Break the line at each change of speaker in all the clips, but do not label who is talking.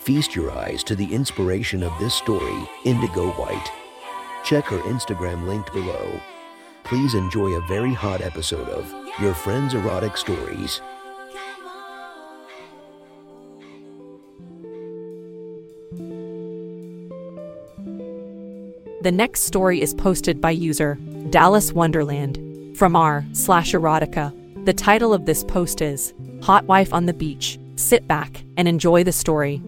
Feast your eyes to the inspiration of this story, Indigo White. Check her Instagram linked below. Please enjoy a very hot episode of Your Friend's Erotic Stories.
The next story is posted by user Dallas Wonderland from r slash erotica. The title of this post is Hot Wife on the Beach. Sit back and enjoy the story.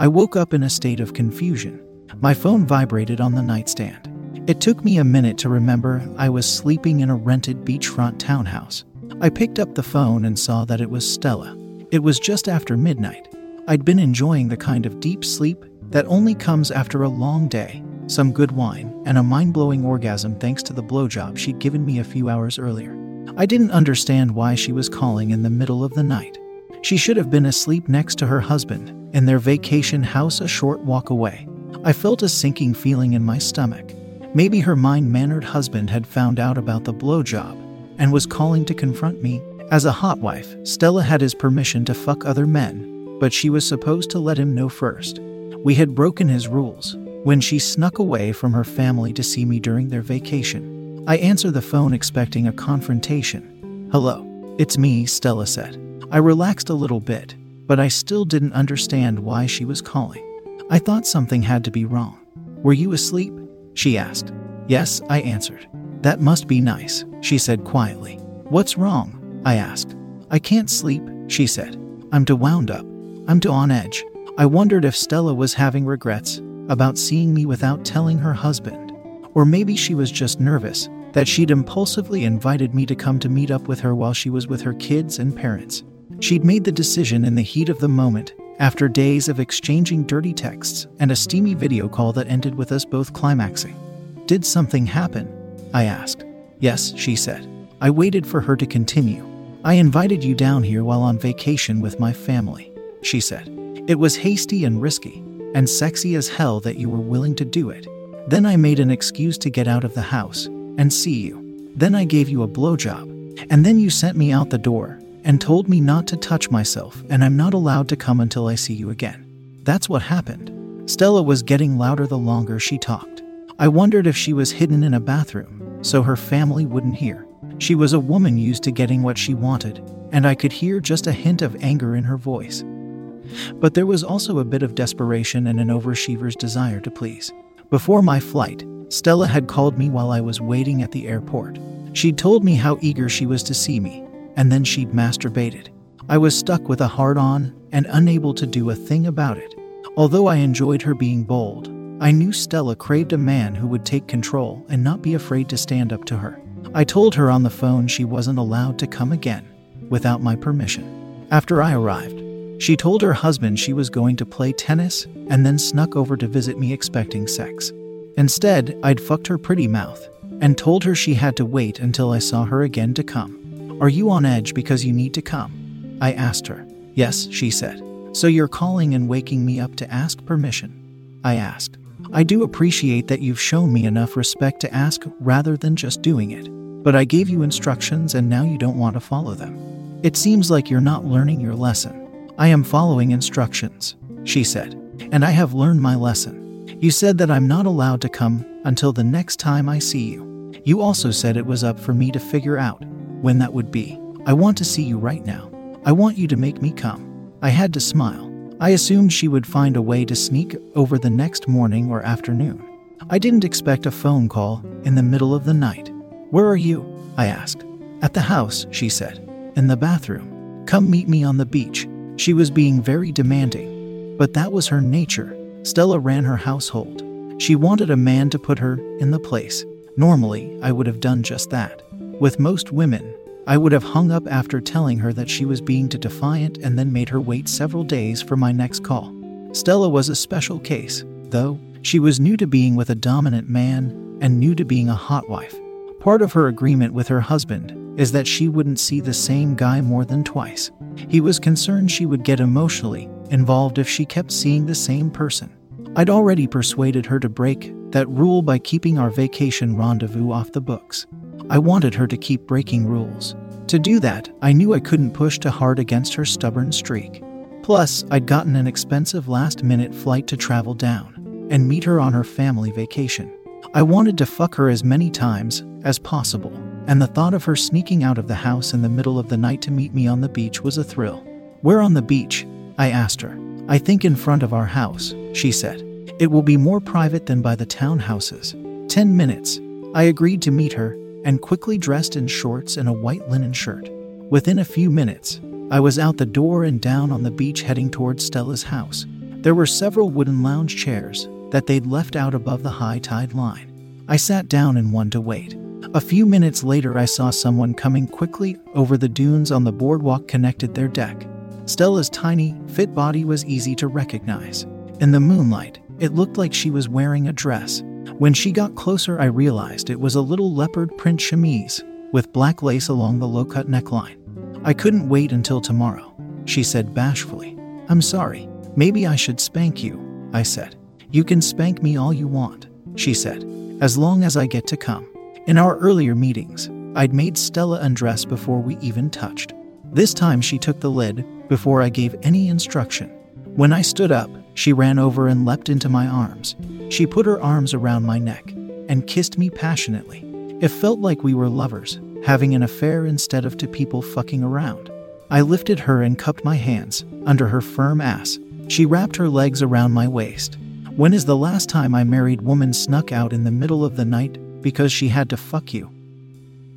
I woke up in a state of confusion. My phone vibrated on the nightstand. It took me a minute to remember I was sleeping in a rented beachfront townhouse. I picked up the phone and saw that it was Stella. It was just after midnight. I'd been enjoying the kind of deep sleep that only comes after a long day, some good wine, and a mind blowing orgasm thanks to the blowjob she'd given me a few hours earlier. I didn't understand why she was calling in the middle of the night. She should have been asleep next to her husband in their vacation house a short walk away. I felt a sinking feeling in my stomach. Maybe her mind mannered husband had found out about the blowjob and was calling to confront me. As a hot wife, Stella had his permission to fuck other men, but she was supposed to let him know first. We had broken his rules when she snuck away from her family to see me during their vacation. I answer the phone expecting a confrontation. Hello, it's me, Stella said. I relaxed a little bit, but I still didn't understand why she was calling. I thought something had to be wrong. Were you asleep? She asked. Yes, I answered. That must be nice, she said quietly. What's wrong? I asked. I can't sleep, she said. I'm too wound up. I'm too on edge. I wondered if Stella was having regrets about seeing me without telling her husband. Or maybe she was just nervous that she'd impulsively invited me to come to meet up with her while she was with her kids and parents. She'd made the decision in the heat of the moment, after days of exchanging dirty texts and a steamy video call that ended with us both climaxing. Did something happen? I asked. Yes, she said. I waited for her to continue. I invited you down here while on vacation with my family, she said. It was hasty and risky, and sexy as hell that you were willing to do it. Then I made an excuse to get out of the house and see you. Then I gave you a blowjob, and then you sent me out the door and told me not to touch myself, and I'm not allowed to come until I see you again. That's what happened. Stella was getting louder the longer she talked. I wondered if she was hidden in a bathroom so her family wouldn't hear. She was a woman used to getting what she wanted, and I could hear just a hint of anger in her voice. But there was also a bit of desperation and an overachiever's desire to please. Before my flight, Stella had called me while I was waiting at the airport. She'd told me how eager she was to see me, and then she'd masturbated. I was stuck with a hard on and unable to do a thing about it. Although I enjoyed her being bold, I knew Stella craved a man who would take control and not be afraid to stand up to her. I told her on the phone she wasn't allowed to come again without my permission. After I arrived, she told her husband she was going to play tennis and then snuck over to visit me expecting sex. Instead, I'd fucked her pretty mouth and told her she had to wait until I saw her again to come. Are you on edge because you need to come? I asked her. Yes, she said. So you're calling and waking me up to ask permission? I asked. I do appreciate that you've shown me enough respect to ask rather than just doing it. But I gave you instructions and now you don't want to follow them. It seems like you're not learning your lesson. I am following instructions, she said, and I have learned my lesson. You said that I'm not allowed to come until the next time I see you. You also said it was up for me to figure out when that would be. I want to see you right now. I want you to make me come. I had to smile. I assumed she would find a way to sneak over the next morning or afternoon. I didn't expect a phone call in the middle of the night. Where are you? I asked. At the house, she said. In the bathroom. Come meet me on the beach. She was being very demanding, but that was her nature. Stella ran her household. She wanted a man to put her in the place. Normally, I would have done just that. With most women, I would have hung up after telling her that she was being too defiant and then made her wait several days for my next call. Stella was a special case, though. She was new to being with a dominant man and new to being a hot wife. Part of her agreement with her husband is that she wouldn't see the same guy more than twice. He was concerned she would get emotionally involved if she kept seeing the same person. I'd already persuaded her to break that rule by keeping our vacation rendezvous off the books. I wanted her to keep breaking rules. To do that, I knew I couldn't push too hard against her stubborn streak. Plus, I'd gotten an expensive last minute flight to travel down and meet her on her family vacation. I wanted to fuck her as many times as possible, and the thought of her sneaking out of the house in the middle of the night to meet me on the beach was a thrill. Where on the beach? I asked her. I think in front of our house, she said. It will be more private than by the townhouses. Ten minutes. I agreed to meet her and quickly dressed in shorts and a white linen shirt. Within a few minutes, I was out the door and down on the beach heading towards Stella's house. There were several wooden lounge chairs that they'd left out above the high tide line. I sat down in one to wait. A few minutes later, I saw someone coming quickly over the dunes on the boardwalk connected their deck. Stella's tiny, fit body was easy to recognize. In the moonlight, it looked like she was wearing a dress. When she got closer, I realized it was a little leopard print chemise with black lace along the low cut neckline. I couldn't wait until tomorrow, she said bashfully. I'm sorry, maybe I should spank you, I said. You can spank me all you want, she said, as long as I get to come. In our earlier meetings, I'd made Stella undress before we even touched. This time she took the lid before I gave any instruction. When I stood up, she ran over and leapt into my arms. She put her arms around my neck and kissed me passionately. It felt like we were lovers, having an affair instead of two people fucking around. I lifted her and cupped my hands under her firm ass. She wrapped her legs around my waist when is the last time I married woman snuck out in the middle of the night because she had to fuck you?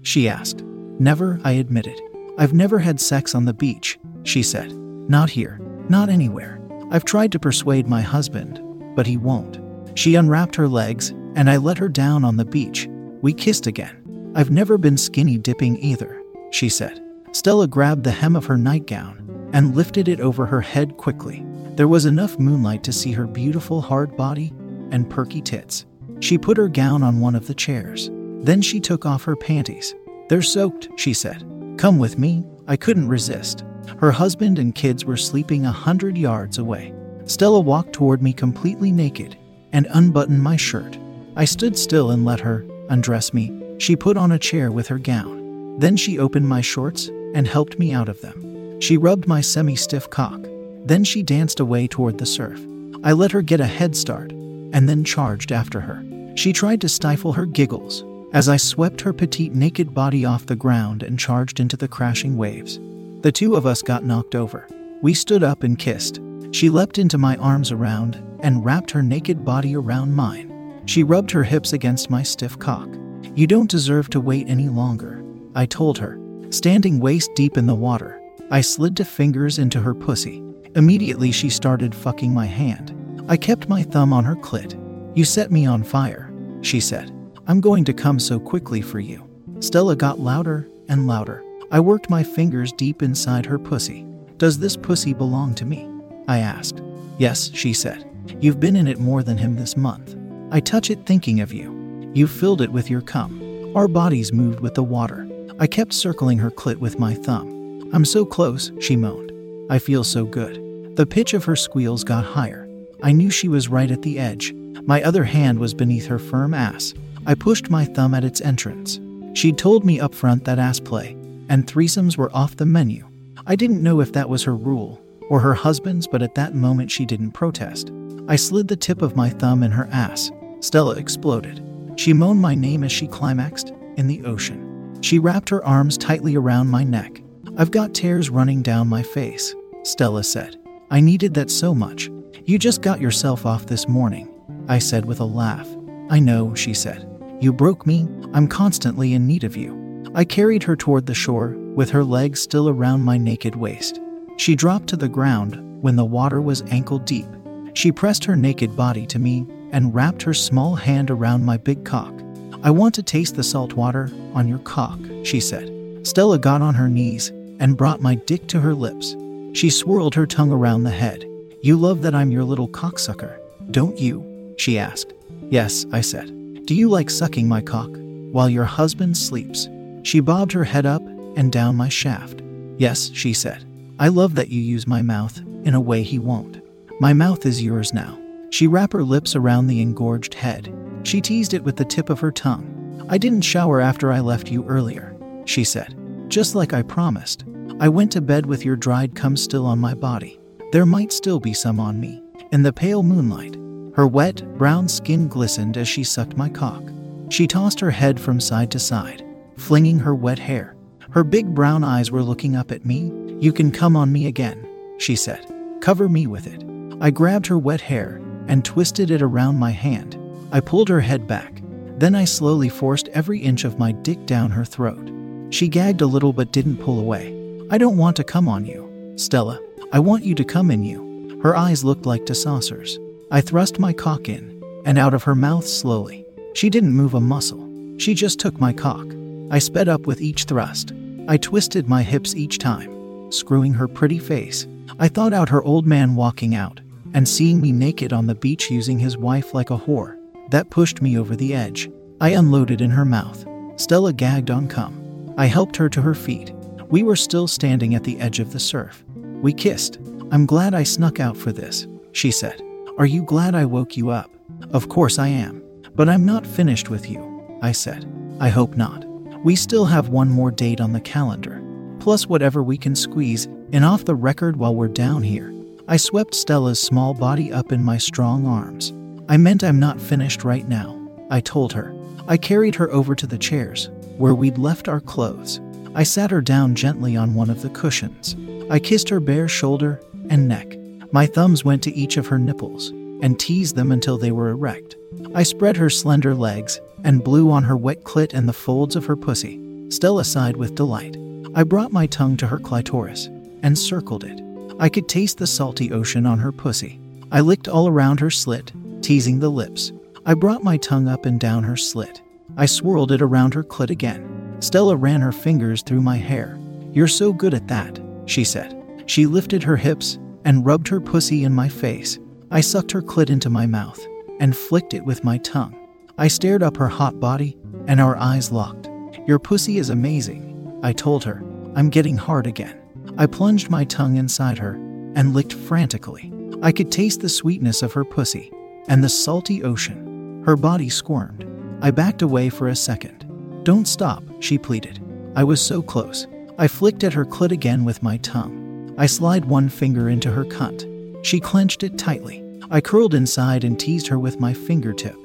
She asked. Never, I admitted. I've never had sex on the beach, she said. Not here, not anywhere. I've tried to persuade my husband, but he won't. She unwrapped her legs, and I let her down on the beach. We kissed again. I've never been skinny dipping either, she said. Stella grabbed the hem of her nightgown and lifted it over her head quickly. There was enough moonlight to see her beautiful hard body and perky tits. She put her gown on one of the chairs. Then she took off her panties. They're soaked, she said. Come with me. I couldn't resist. Her husband and kids were sleeping a hundred yards away. Stella walked toward me completely naked and unbuttoned my shirt. I stood still and let her undress me. She put on a chair with her gown. Then she opened my shorts and helped me out of them. She rubbed my semi stiff cock. Then she danced away toward the surf. I let her get a head start and then charged after her. She tried to stifle her giggles as I swept her petite naked body off the ground and charged into the crashing waves. The two of us got knocked over. We stood up and kissed. She leapt into my arms around and wrapped her naked body around mine. She rubbed her hips against my stiff cock. You don't deserve to wait any longer, I told her. Standing waist deep in the water, I slid two fingers into her pussy Immediately, she started fucking my hand. I kept my thumb on her clit. You set me on fire, she said. I'm going to come so quickly for you. Stella got louder and louder. I worked my fingers deep inside her pussy. Does this pussy belong to me? I asked. Yes, she said. You've been in it more than him this month. I touch it thinking of you. You filled it with your cum. Our bodies moved with the water. I kept circling her clit with my thumb. I'm so close, she moaned. I feel so good. The pitch of her squeals got higher. I knew she was right at the edge. My other hand was beneath her firm ass. I pushed my thumb at its entrance. She'd told me up front that ass play and threesomes were off the menu. I didn't know if that was her rule or her husband's, but at that moment she didn't protest. I slid the tip of my thumb in her ass. Stella exploded. She moaned my name as she climaxed in the ocean. She wrapped her arms tightly around my neck. I've got tears running down my face. Stella said. I needed that so much. You just got yourself off this morning, I said with a laugh. I know, she said. You broke me. I'm constantly in need of you. I carried her toward the shore, with her legs still around my naked waist. She dropped to the ground when the water was ankle deep. She pressed her naked body to me and wrapped her small hand around my big cock. I want to taste the salt water on your cock, she said. Stella got on her knees and brought my dick to her lips. She swirled her tongue around the head. You love that I'm your little cocksucker, don't you? She asked. Yes, I said. Do you like sucking my cock while your husband sleeps? She bobbed her head up and down my shaft. Yes, she said. I love that you use my mouth in a way he won't. My mouth is yours now. She wrapped her lips around the engorged head. She teased it with the tip of her tongue. I didn't shower after I left you earlier, she said. Just like I promised. I went to bed with your dried cum still on my body. There might still be some on me. In the pale moonlight, her wet, brown skin glistened as she sucked my cock. She tossed her head from side to side, flinging her wet hair. Her big brown eyes were looking up at me. You can come on me again, she said. Cover me with it. I grabbed her wet hair and twisted it around my hand. I pulled her head back. Then I slowly forced every inch of my dick down her throat. She gagged a little but didn't pull away. I don't want to come on you, Stella. I want you to come in you. Her eyes looked like two saucers. I thrust my cock in and out of her mouth slowly. She didn't move a muscle. She just took my cock. I sped up with each thrust. I twisted my hips each time, screwing her pretty face. I thought out her old man walking out and seeing me naked on the beach using his wife like a whore. That pushed me over the edge. I unloaded in her mouth. Stella gagged on cum. I helped her to her feet. We were still standing at the edge of the surf. We kissed. I'm glad I snuck out for this, she said. Are you glad I woke you up? Of course I am. But I'm not finished with you, I said. I hope not. We still have one more date on the calendar, plus whatever we can squeeze in off the record while we're down here. I swept Stella's small body up in my strong arms. I meant I'm not finished right now, I told her. I carried her over to the chairs, where we'd left our clothes. I sat her down gently on one of the cushions. I kissed her bare shoulder and neck. My thumbs went to each of her nipples and teased them until they were erect. I spread her slender legs and blew on her wet clit and the folds of her pussy. Stella sighed with delight. I brought my tongue to her clitoris and circled it. I could taste the salty ocean on her pussy. I licked all around her slit, teasing the lips. I brought my tongue up and down her slit. I swirled it around her clit again. Stella ran her fingers through my hair. You're so good at that she said. She lifted her hips and rubbed her pussy in my face. I sucked her clit into my mouth and flicked it with my tongue. I stared up her hot body and our eyes locked. Your pussy is amazing, I told her. I'm getting hard again. I plunged my tongue inside her and licked frantically. I could taste the sweetness of her pussy and the salty ocean. Her body squirmed. I backed away for a second. Don't stop, she pleaded. I was so close. I flicked at her clit again with my tongue. I slid one finger into her cunt. She clenched it tightly. I curled inside and teased her with my fingertip.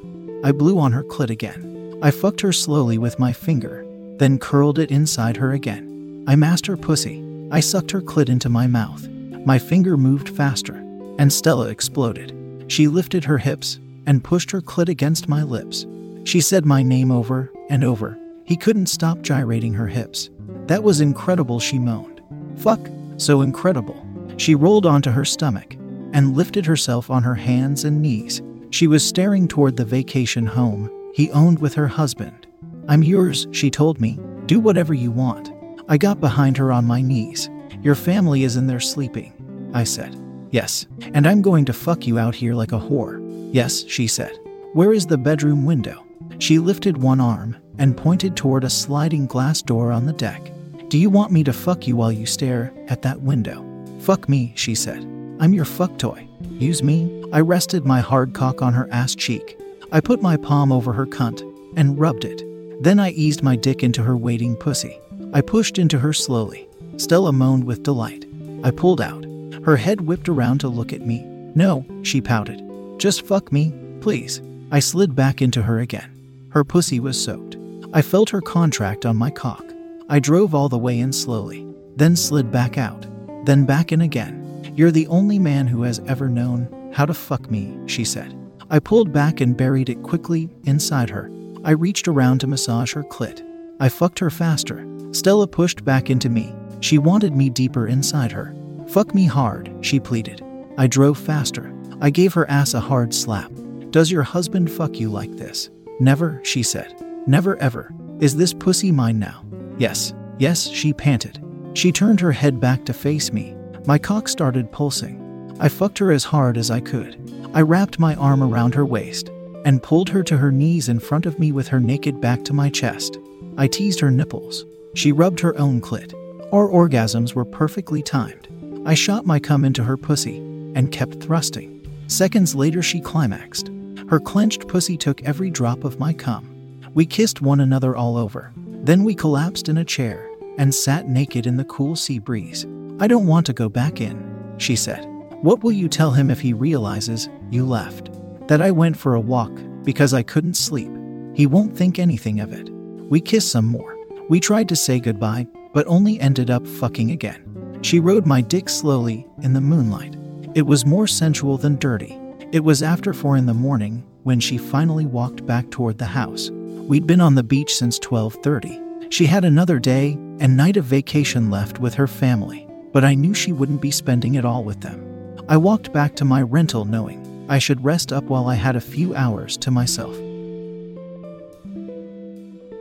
I blew on her clit again. I fucked her slowly with my finger, then curled it inside her again. I masked her pussy. I sucked her clit into my mouth. My finger moved faster, and Stella exploded. She lifted her hips and pushed her clit against my lips. She said my name over and over. He couldn't stop gyrating her hips. That was incredible, she moaned. Fuck, so incredible. She rolled onto her stomach and lifted herself on her hands and knees. She was staring toward the vacation home he owned with her husband. I'm yours, she told me. Do whatever you want. I got behind her on my knees. Your family is in there sleeping, I said. Yes, and I'm going to fuck you out here like a whore. Yes, she said. Where is the bedroom window? She lifted one arm and pointed toward a sliding glass door on the deck. Do you want me to fuck you while you stare at that window? Fuck me, she said. I'm your fuck toy. Use me. I rested my hard cock on her ass cheek. I put my palm over her cunt and rubbed it. Then I eased my dick into her waiting pussy. I pushed into her slowly. Stella moaned with delight. I pulled out. Her head whipped around to look at me. No, she pouted. Just fuck me, please. I slid back into her again. Her pussy was soaked. I felt her contract on my cock. I drove all the way in slowly, then slid back out, then back in again. You're the only man who has ever known how to fuck me, she said. I pulled back and buried it quickly inside her. I reached around to massage her clit. I fucked her faster. Stella pushed back into me. She wanted me deeper inside her. Fuck me hard, she pleaded. I drove faster. I gave her ass a hard slap. Does your husband fuck you like this? Never, she said. Never ever. Is this pussy mine now? Yes, yes, she panted. She turned her head back to face me. My cock started pulsing. I fucked her as hard as I could. I wrapped my arm around her waist and pulled her to her knees in front of me with her naked back to my chest. I teased her nipples. She rubbed her own clit. Our orgasms were perfectly timed. I shot my cum into her pussy and kept thrusting. Seconds later, she climaxed. Her clenched pussy took every drop of my cum. We kissed one another all over. Then we collapsed in a chair and sat naked in the cool sea breeze. I don't want to go back in, she said. What will you tell him if he realizes you left? That I went for a walk because I couldn't sleep. He won't think anything of it. We kissed some more. We tried to say goodbye, but only ended up fucking again. She rode my dick slowly in the moonlight. It was more sensual than dirty. It was after four in the morning when she finally walked back toward the house. We'd been on the beach since 12:30. She had another day and night of vacation left with her family, but I knew she wouldn't be spending it all with them. I walked back to my rental knowing I should rest up while I had a few hours to myself.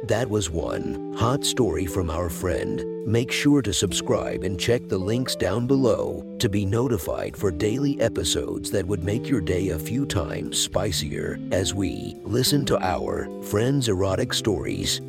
That was one hot story from our friend. Make sure to subscribe and check the links down below to be notified for daily episodes that would make your day a few times spicier as we listen to our friends' erotic stories.